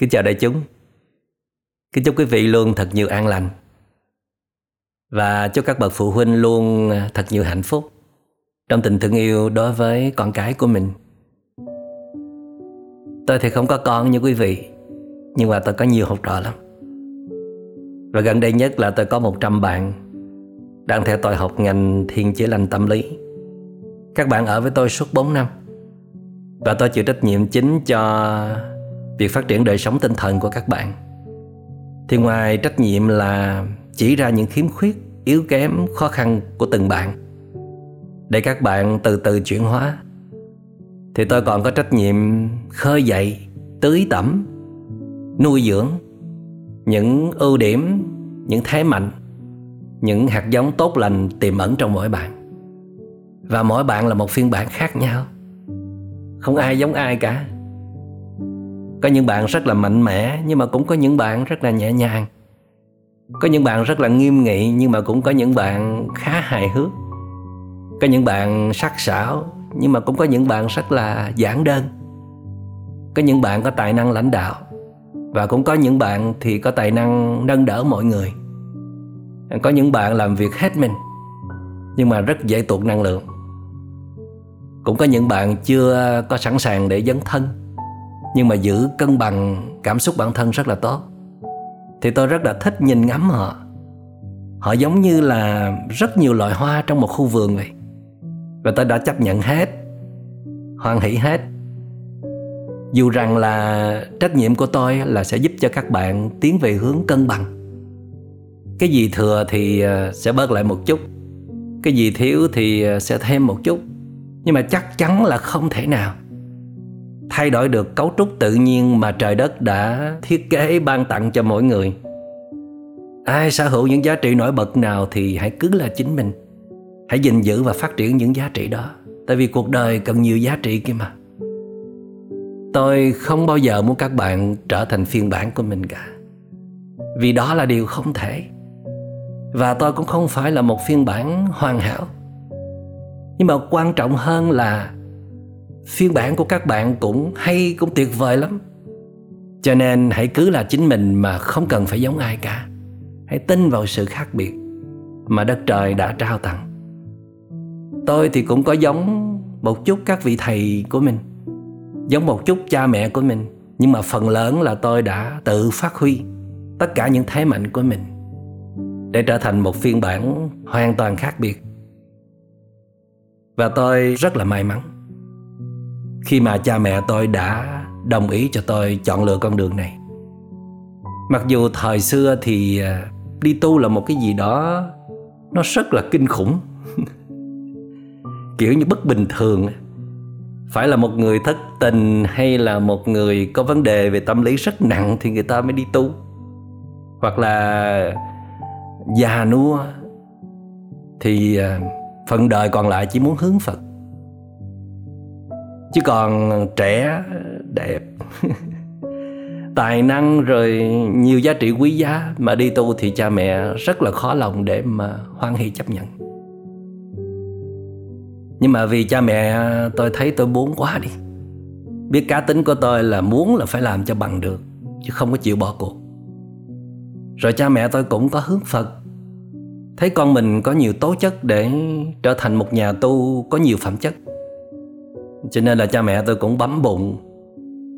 Kính chào đại chúng. Kính chúc quý vị luôn thật nhiều an lành. Và chúc các bậc phụ huynh luôn thật nhiều hạnh phúc Trong tình thương yêu đối với con cái của mình. Tôi thì không có con như quý vị, Nhưng mà tôi có nhiều học trò lắm. Và gần đây nhất là tôi có 100 bạn Đang theo tôi học ngành thiên chữa lành tâm lý. Các bạn ở với tôi suốt 4 năm Và tôi chịu trách nhiệm chính cho việc phát triển đời sống tinh thần của các bạn. Thì ngoài trách nhiệm là chỉ ra những khiếm khuyết, yếu kém, khó khăn của từng bạn, để các bạn từ từ chuyển hóa, thì tôi còn có trách nhiệm khơi dậy, tưới tẩm, nuôi dưỡng những ưu điểm, những thế mạnh, những hạt giống tốt lành tiềm ẩn trong mỗi bạn. Và mỗi bạn là một phiên bản khác nhau, không ai giống ai cả có những bạn rất là mạnh mẽ nhưng mà cũng có những bạn rất là nhẹ nhàng có những bạn rất là nghiêm nghị nhưng mà cũng có những bạn khá hài hước có những bạn sắc sảo nhưng mà cũng có những bạn rất là giản đơn có những bạn có tài năng lãnh đạo và cũng có những bạn thì có tài năng nâng đỡ mọi người có những bạn làm việc hết mình nhưng mà rất dễ tuột năng lượng cũng có những bạn chưa có sẵn sàng để dấn thân nhưng mà giữ cân bằng cảm xúc bản thân rất là tốt. Thì tôi rất là thích nhìn ngắm họ. Họ giống như là rất nhiều loại hoa trong một khu vườn vậy. Và tôi đã chấp nhận hết, hoan hỷ hết. Dù rằng là trách nhiệm của tôi là sẽ giúp cho các bạn tiến về hướng cân bằng. Cái gì thừa thì ờ, sẽ bớt lại một chút. Cái gì thiếu thì ờ, sẽ thêm một chút. Nhưng mà chắc chắn là không thể nào thay đổi được cấu trúc tự nhiên mà trời đất đã thiết kế, ban tặng cho mỗi người. Ai sở hữu những giá trị nổi bật nào thì hãy cứ là chính mình. Hãy gìn giữ và phát triển những giá trị đó, tại vì cuộc đời cần nhiều giá trị kia mà. Tôi không bao giờ muốn các bạn trở thành phiên bản của mình cả, vì đó là điều không thể. Và tôi cũng không phải là một phiên bản hoàn hảo. Nhưng mà quan trọng hơn là phiên bản của các bạn cũng hay, cũng tuyệt vời lắm. Cho nên hãy cứ là chính mình mà không cần phải giống ai cả. Hãy tin vào sự khác biệt mà đất trời đã trao tặng. Tôi thì cũng có giống một chút các vị thầy của mình, giống một chút cha mẹ của mình, nhưng mà phần lớn là tôi đã tự phát huy tất cả những thế mạnh của mình để trở thành một phiên bản hoàn toàn khác biệt. Và tôi rất là may mắn khi mà cha mẹ tôi đã đồng ý cho tôi chọn lựa con đường này. Mặc dù thời xưa thì à, đi tu là một cái gì đó nó rất là kinh khủng. Kiểu như bất bình thường phải là một người thất tình hay là một người có vấn đề về tâm lý rất nặng thì người ta mới đi tu. Hoặc là già nua thì à, phần đời còn lại chỉ muốn hướng phật chứ còn trẻ đẹp. Tài năng rồi nhiều giá trị quý giá mà đi tu thì cha mẹ rất là khó lòng để mà hoan hỷ chấp nhận. Nhưng mà vì cha mẹ, tôi thấy tôi muốn quá đi. Biết cá tính của tôi là muốn là phải làm cho bằng được, chứ không có chịu bỏ cuộc. Rồi cha mẹ tôi cũng có hướng phật. Thấy con mình có nhiều tố chất để trở thành một nhà tu có nhiều phẩm chất cho nên là cha mẹ tôi cũng bấm bụng,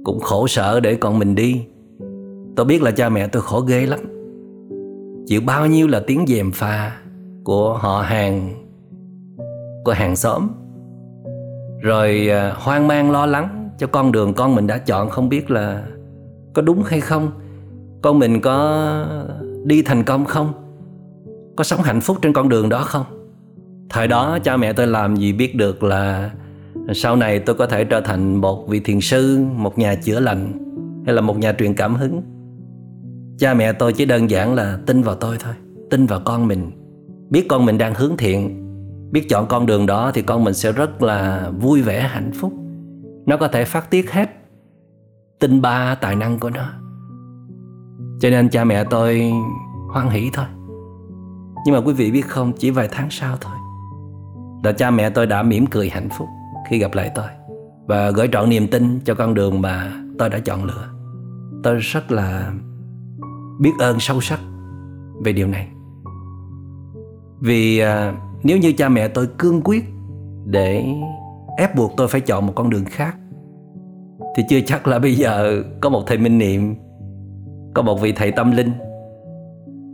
Cũng khổ sở để con mình đi. Tôi biết là cha mẹ tôi khổ ghê lắm. Chịu bao nhiêu là tiếng dèm pha Của họ hàng, Của hàng xóm. Rồi à, hoang mang lo lắng Cho con đường con mình đã chọn, không biết là Có đúng hay không. Con mình có đi thành công không? Có sống hạnh phúc trên con đường đó không? Thời đó cha mẹ tôi làm gì biết được là sau này tôi có thể trở thành một vị thiền sư, một nhà chữa lành, hay là một nhà truyền cảm hứng. Cha mẹ tôi chỉ đơn giản là tin vào tôi thôi, tin vào con mình, biết con mình đang hướng thiện, biết chọn con đường đó thì con mình sẽ rất là vui vẻ, hạnh phúc. Nó có thể phát tiết hết tinh ba tài năng của nó. Cho nên cha mẹ tôi hoan hỷ thôi. Nhưng mà quý vị biết không, chỉ vài tháng sau thôi, là cha mẹ tôi đã mỉm cười hạnh phúc khi gặp lại tôi. Và gửi trọn niềm tin cho con đường mà tôi đã chọn lựa. Tôi rất là biết ơn sâu sắc về điều này. Vì à, nếu như cha mẹ tôi cương quyết để ép buộc tôi phải chọn một con đường khác thì chưa chắc là bây giờ có một thầy minh niệm có một vị thầy tâm linh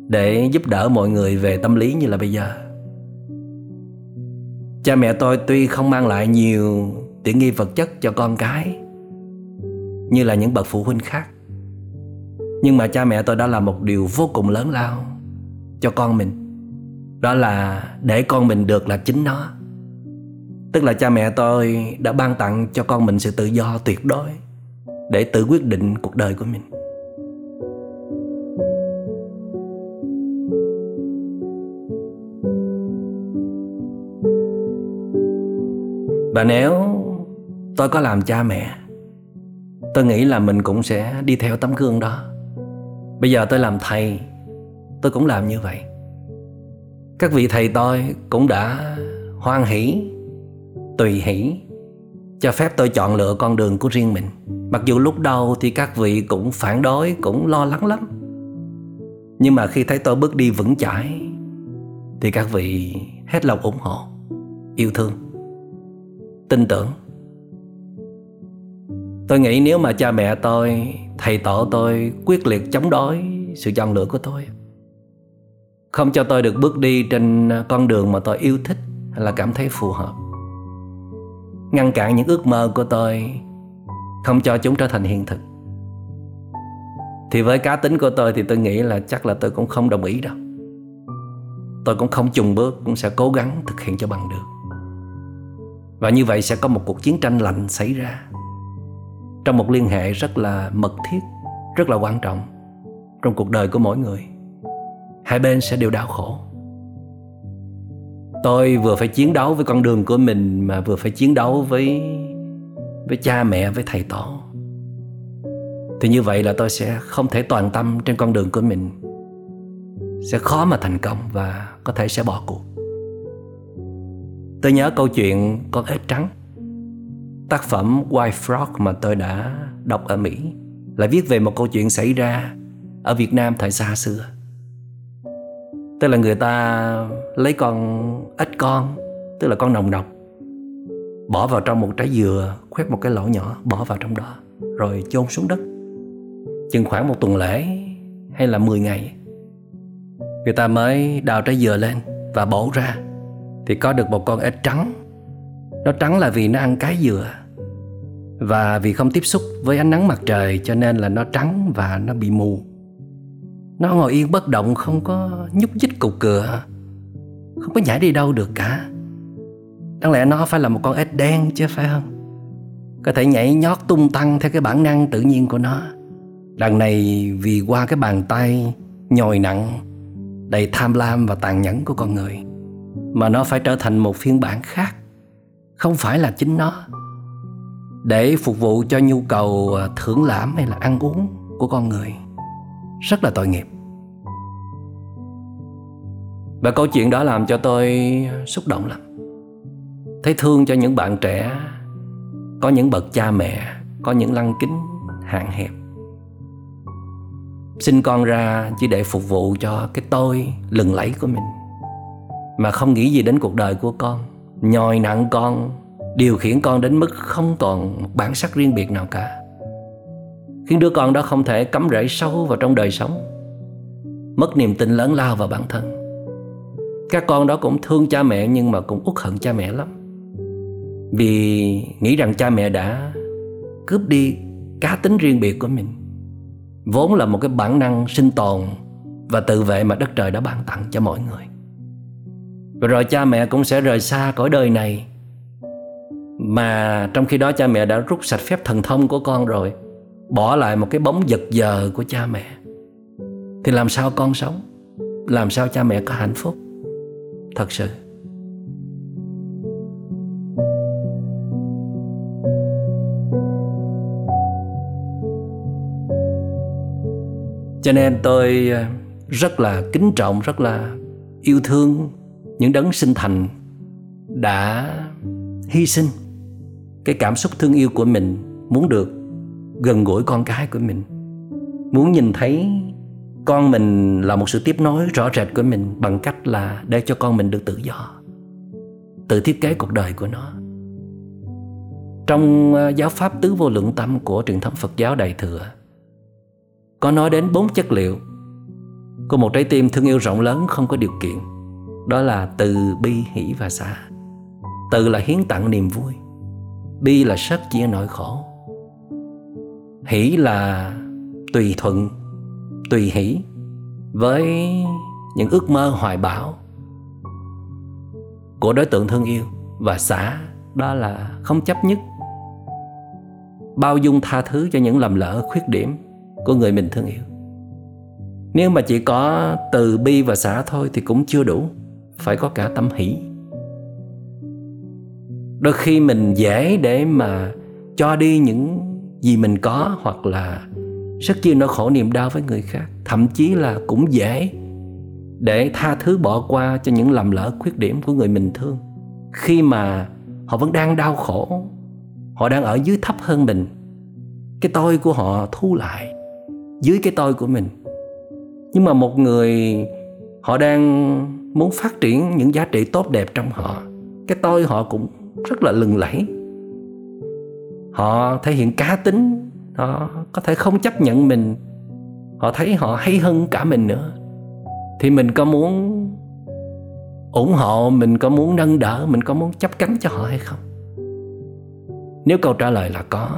để giúp đỡ mọi người về tâm lý như là bây giờ cha mẹ tôi tuy không mang lại nhiều tiện nghi vật chất cho con cái, như là những bậc phụ huynh khác, nhưng mà cha mẹ tôi đã làm một điều vô cùng lớn lao cho con mình. Đó là để con mình được là chính nó. Tức là cha mẹ tôi đã ban tặng cho con mình sự tự do tuyệt đối để tự quyết định cuộc đời của mình. Và nếu tôi có làm cha mẹ, tôi nghĩ là mình cũng sẽ đi theo tấm gương đó. Bây giờ tôi làm thầy, tôi cũng làm như vậy. Các vị thầy tôi cũng đã hoan hỷ, tùy hỷ, cho phép tôi chọn lựa con đường của riêng mình. Mặc dù lúc đầu thì các vị cũng phản đối, cũng lo lắng lắm. Nhưng mà khi thấy tôi bước đi vững chãi, thì các vị hết lòng ủng hộ, yêu thương tin tưởng. Tôi nghĩ nếu mà cha mẹ tôi, thầy tổ tôi quyết liệt chống đối sự chọn lựa của tôi, không cho tôi được bước đi trên con đường mà tôi yêu thích hay là cảm thấy phù hợp. Ngăn cản những ước mơ của tôi, không cho chúng trở thành hiện thực. Thì với cá tính của tôi thì tôi nghĩ là chắc là tôi cũng không đồng ý đâu. Tôi cũng không chùng bước, cũng sẽ cố gắng thực hiện cho bằng được và như vậy sẽ có một cuộc chiến tranh lạnh xảy ra. Trong một liên hệ rất là mật thiết, rất là quan trọng trong cuộc đời của mỗi người, hai bên sẽ đều đau khổ. Tôi vừa phải chiến đấu với con đường của mình mà vừa phải chiến đấu với với cha mẹ, với thầy tổ. Thì như vậy là tôi sẽ không thể toàn tâm trên con đường của mình. Sẽ khó mà thành công và có thể sẽ bỏ cuộc tôi nhớ câu chuyện con ếch trắng. Tác phẩm White Frog mà tôi đã đọc ở Mỹ là viết về một câu chuyện xảy ra ở Việt Nam thời xa xưa. Tức là người ta lấy con ếch con, tức là con nồng nọc, bỏ vào trong một trái dừa, khoét một cái lỗ nhỏ, bỏ vào trong đó, rồi chôn xuống đất. Chừng khoảng một tuần lễ hay là 10 ngày, người ta mới đào trái dừa lên và bổ ra thì có được một con ếch trắng. Nó trắng là vì nó ăn cái dừa và vì không tiếp xúc với ánh nắng mặt trời cho nên là nó trắng và nó bị mù. Nó ngồi yên bất động, không có nhúc nhích cục cửa, Không có nhảy đi đâu được cả. Đáng lẽ nó phải là một con ếch đen chứ, phải không? Có thể nhảy nhót tung tăng theo cái bản năng tự nhiên của nó. Đằng này vì qua cái bàn tay nhồi nặng Đầy tham lam và tàn nhẫn của con người. Mà nó phải trở thành một phiên bản khác. Không phải là chính nó. Để phục vụ cho nhu cầu à, thưởng lãm hay là ăn uống của con người, rất là tội nghiệp. Và câu chuyện đó làm cho tôi xúc động lắm. Thấy thương cho những bạn trẻ, có những bậc cha mẹ, có những lăng kính hạn hẹp. Sinh con ra chỉ để phục vụ cho cái tôi lừng lẫy của mình mà không nghĩ gì đến cuộc đời của con. Nhồi nặng con, điều khiển con đến mức không còn một bản sắc riêng biệt nào cả. Khiến đứa con đó không thể cắm rễ sâu vào trong đời sống. Mất niềm tin lớn lao vào bản thân. Các con đó cũng thương cha mẹ nhưng mà cũng uất hận cha mẹ lắm. Vì nghĩ rằng cha mẹ đã cướp đi cá tính riêng biệt của mình. Vốn là một cái bản năng sinh tồn và tự vệ mà đất trời đã ban tặng cho mọi người rồi cha mẹ cũng sẽ rời xa cõi đời này. Mà trong khi đó cha mẹ đã rút sạch phép thần thông của con rồi, bỏ lại một cái bóng giật giờ của cha mẹ. Thì làm sao con sống? Làm sao cha mẹ có hạnh phúc? Thật sự. Cho nên tôi ờ, rất là kính trọng, rất là yêu thương những đấng sinh thành đã hy sinh cái cảm xúc thương yêu của mình, muốn được gần gũi con cái của mình, muốn nhìn thấy con mình là một sự tiếp nối rõ rệt của mình bằng cách là để cho con mình được tự do, tự thiết kế cuộc đời của nó. Trong à, giáo pháp tứ vô lượng tâm của truyền thống Phật giáo Đại Thừa, có nói đến bốn chất liệu. Của một trái tim thương yêu rộng lớn, không có điều kiện đó là từ bi hỷ và xả. Từ là hiến tặng niềm vui, bi là sớt chia nỗi khổ. Hỷ là tùy thuận, tùy hỷ với những ước mơ hoài bão của đối tượng thương yêu và xả, đó là không chấp nhất. Bao dung tha thứ cho những lầm lỡ, khuyết điểm của người mình thương yêu. Nếu mà chỉ có từ bi và xả thôi thì cũng chưa đủ phải có cả tâm hỷ. Đôi khi mình dễ để mà cho đi những gì mình có hoặc là rất chia nỗi khổ niềm đau với người khác. Thậm chí là cũng dễ để tha thứ bỏ qua cho những lầm lỡ, khuyết điểm của người mình thương. Khi mà họ vẫn đang đau khổ, họ đang ở dưới thấp hơn mình, cái tôi của họ thu lại dưới cái tôi của mình. Nhưng mà một người họ đang muốn phát triển những giá trị tốt đẹp trong họ. Cái tôi họ cũng rất là lừng lẫy. Họ thể hiện cá tính, họ có thể không chấp nhận mình. Họ thấy họ hay hơn cả mình nữa. Thì mình có muốn ủng hộ, mình có muốn nâng đỡ, mình có muốn chấp cánh cho họ hay không? Nếu câu trả lời là có,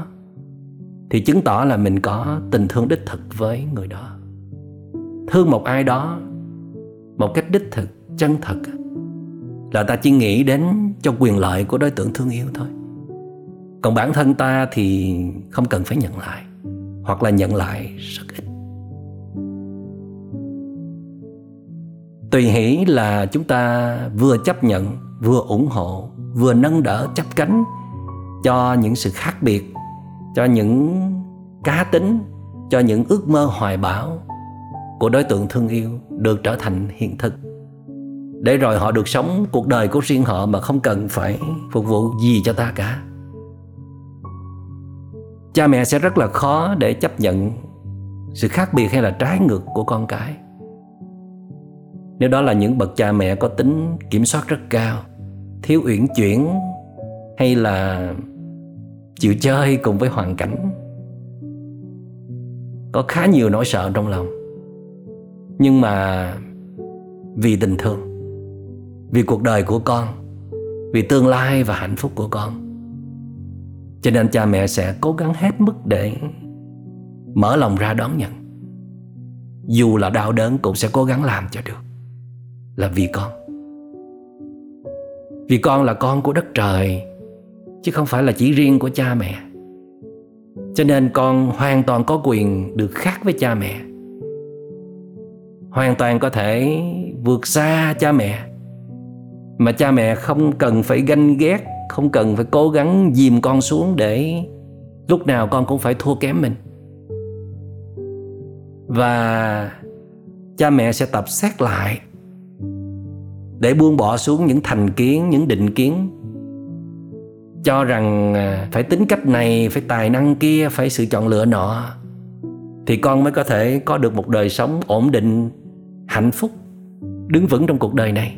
thì chứng tỏ là mình có tình thương đích thực với người đó. Thương một ai đó, một cách đích thực chân thật là ta chỉ nghĩ đến cho quyền lợi của đối tượng thương yêu thôi. Còn bản thân ta thì không cần phải nhận lại, hoặc là nhận lại rất ít. Tùy hỷ là chúng ta vừa chấp nhận, vừa ủng hộ, vừa nâng đỡ, chấp cánh cho những sự khác biệt, cho những cá tính, cho những ước mơ hoài bão của đối tượng thương yêu được trở thành hiện thực để rồi họ được sống cuộc đời của riêng họ mà không cần phải phục vụ gì cho ta cả. Cha mẹ sẽ rất là khó để chấp nhận sự khác biệt hay là trái ngược của con cái. Nếu đó là những bậc cha mẹ có tính kiểm soát rất cao, thiếu uyển chuyển hay là chịu chơi cùng với hoàn cảnh, có khá nhiều nỗi sợ trong lòng. Nhưng mà vì tình thương vì cuộc đời của con, vì tương lai và hạnh phúc của con. Cho nên cha mẹ sẽ cố gắng hết mức để mở lòng ra đón nhận. Dù là đau đớn cũng sẽ cố gắng làm cho được. Là vì con. Vì con là con của đất trời, chứ không phải là chỉ riêng của cha mẹ. Cho nên con hoàn toàn có quyền được khác với cha mẹ. Hoàn toàn có thể vượt xa cha mẹ mà cha mẹ không cần phải ganh ghét, không cần phải cố gắng dìm con xuống để lúc nào con cũng phải thua kém mình. Và cha mẹ sẽ tập xét lại để buông bỏ xuống những thành kiến, những định kiến. Cho rằng à, phải tính cách này, phải tài năng kia, phải sự chọn lựa nọ, thì con mới có thể có được một đời sống ổn định, hạnh phúc, đứng vững trong cuộc đời này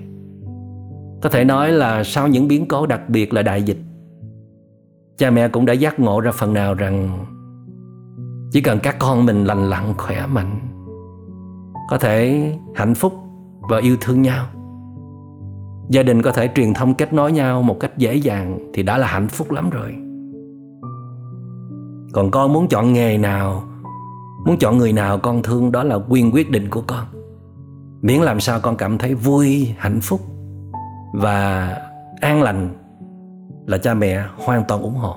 có thể nói là sau những biến cố đặc biệt là đại dịch, cha mẹ cũng đã giác ngộ ra phần nào rằng chỉ cần các con mình lành lặn, khỏe mạnh, có thể hạnh phúc và yêu thương nhau. Gia đình có thể truyền thông kết nối nhau một cách dễ dàng thì đã là hạnh phúc lắm rồi. Còn con muốn chọn nghề nào, muốn chọn người nào con thương đó là quyền quyết định của con. Miễn làm sao con cảm thấy vui, hạnh phúc và an lành là cha mẹ hoàn toàn ủng hộ.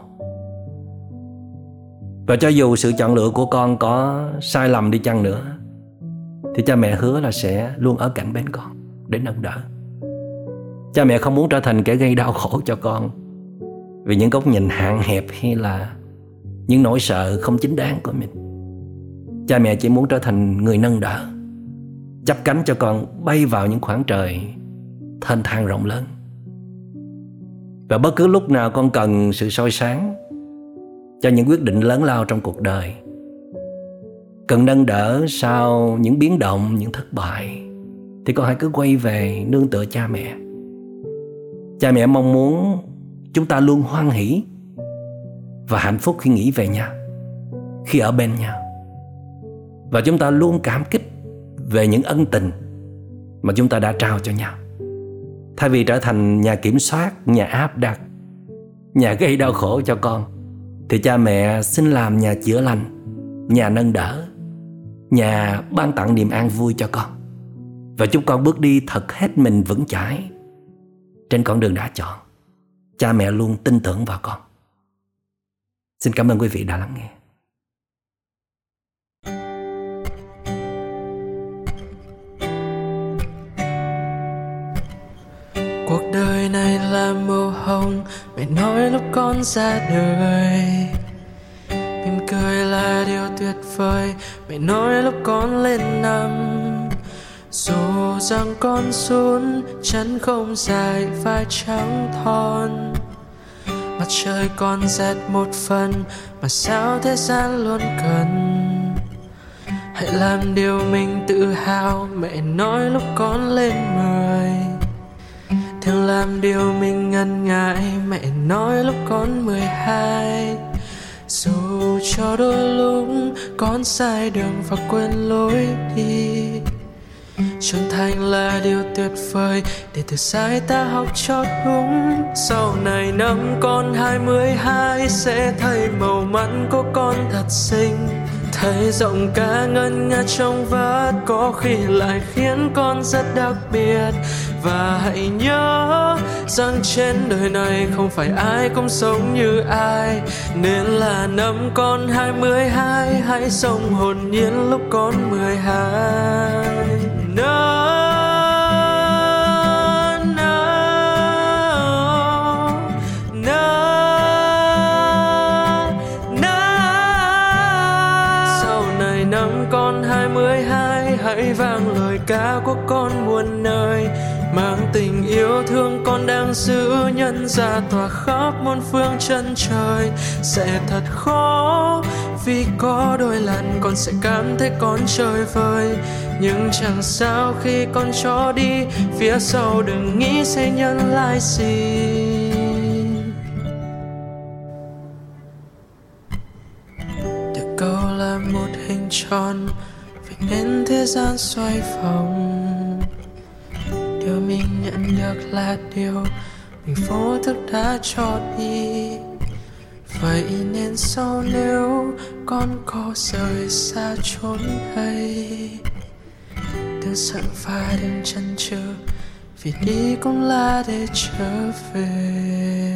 Và cho dù sự chọn lựa của con có sai lầm đi chăng nữa, thì cha mẹ hứa là sẽ luôn ở cạnh bên con để nâng đỡ. Cha mẹ không muốn trở thành kẻ gây đau khổ cho con vì những góc nhìn hạn hẹp hay là những nỗi sợ không chính đáng của mình. Cha mẹ chỉ muốn trở thành người nâng đỡ chắp cánh cho con bay vào những khoảng trời thênh thang rộng lớn. Và bất cứ lúc nào con cần sự soi sáng cho những quyết định lớn lao trong cuộc đời, cần nâng đỡ sau những biến động, những thất bại, thì con hãy cứ quay về nương tựa cha mẹ. Cha mẹ mong muốn chúng ta luôn hoan hỷ và hạnh phúc khi nghĩ về nhau, khi ở bên nhau. Và chúng ta luôn cảm kích về những ân tình mà chúng ta đã trao cho nhau thay vì trở thành nhà kiểm soát, nhà áp đặt, nhà gây đau khổ cho con, thì cha mẹ xin làm nhà chữa lành, nhà nâng đỡ, nhà ban tặng niềm an vui cho con. Và chúc con bước đi thật hết mình vững chãi trên con đường đã chọn. Cha mẹ luôn tin tưởng vào con. Xin cảm ơn quý vị đã lắng nghe. Cuộc đời này là màu hồng, mẹ nói lúc con ra đời. Mỉm cười là điều tuyệt vời, mẹ nói lúc con lên năm. Dù rằng con xuống chân không dài, vai trắng thon. Mặt trời còn rét một phần, mà sao thế gian luôn cần? Hãy làm điều mình tự hào, mẹ nói lúc con lên mười thường làm điều mình ngần ngại. Mẹ nói lúc con mười hai, dù cho đôi lúc con sai đường và quên lối đi, trưởng thành là điều tuyệt vời. Để từ sai ta học cho đúng, sau này năm con hai mươi hai sẽ thấy màu mắn của con thật xinh thấy rộng ca ngân nga trong vắt, có khi lại khiến con rất đặc biệt. Và hãy nhớ rằng trên đời này không phải ai cũng sống như ai, nên là năm con hai mươi hai, hãy sống hồn nhiên lúc con mười hai. Hãy vang lời ca của con muôn nơi, mang tình yêu thương con đang giữ, nhân ra tỏa khắp muôn phương chân trời. Sẽ thật khó, vì có đôi lần con sẽ cảm thấy con chơi vơi. Nhưng chẳng sao khi con cho đi, phía sau đừng nghĩ sẽ nhân lại gì. Được câu là một hình tròn đến nên thế gian xoay vòng. Điều mình nhận được là điều mình vô thức đã cho đi. Vậy nên sau nếu con có rời xa chốn đây đừng sợ và đừng chần chừ, vì đi cũng là để trở về.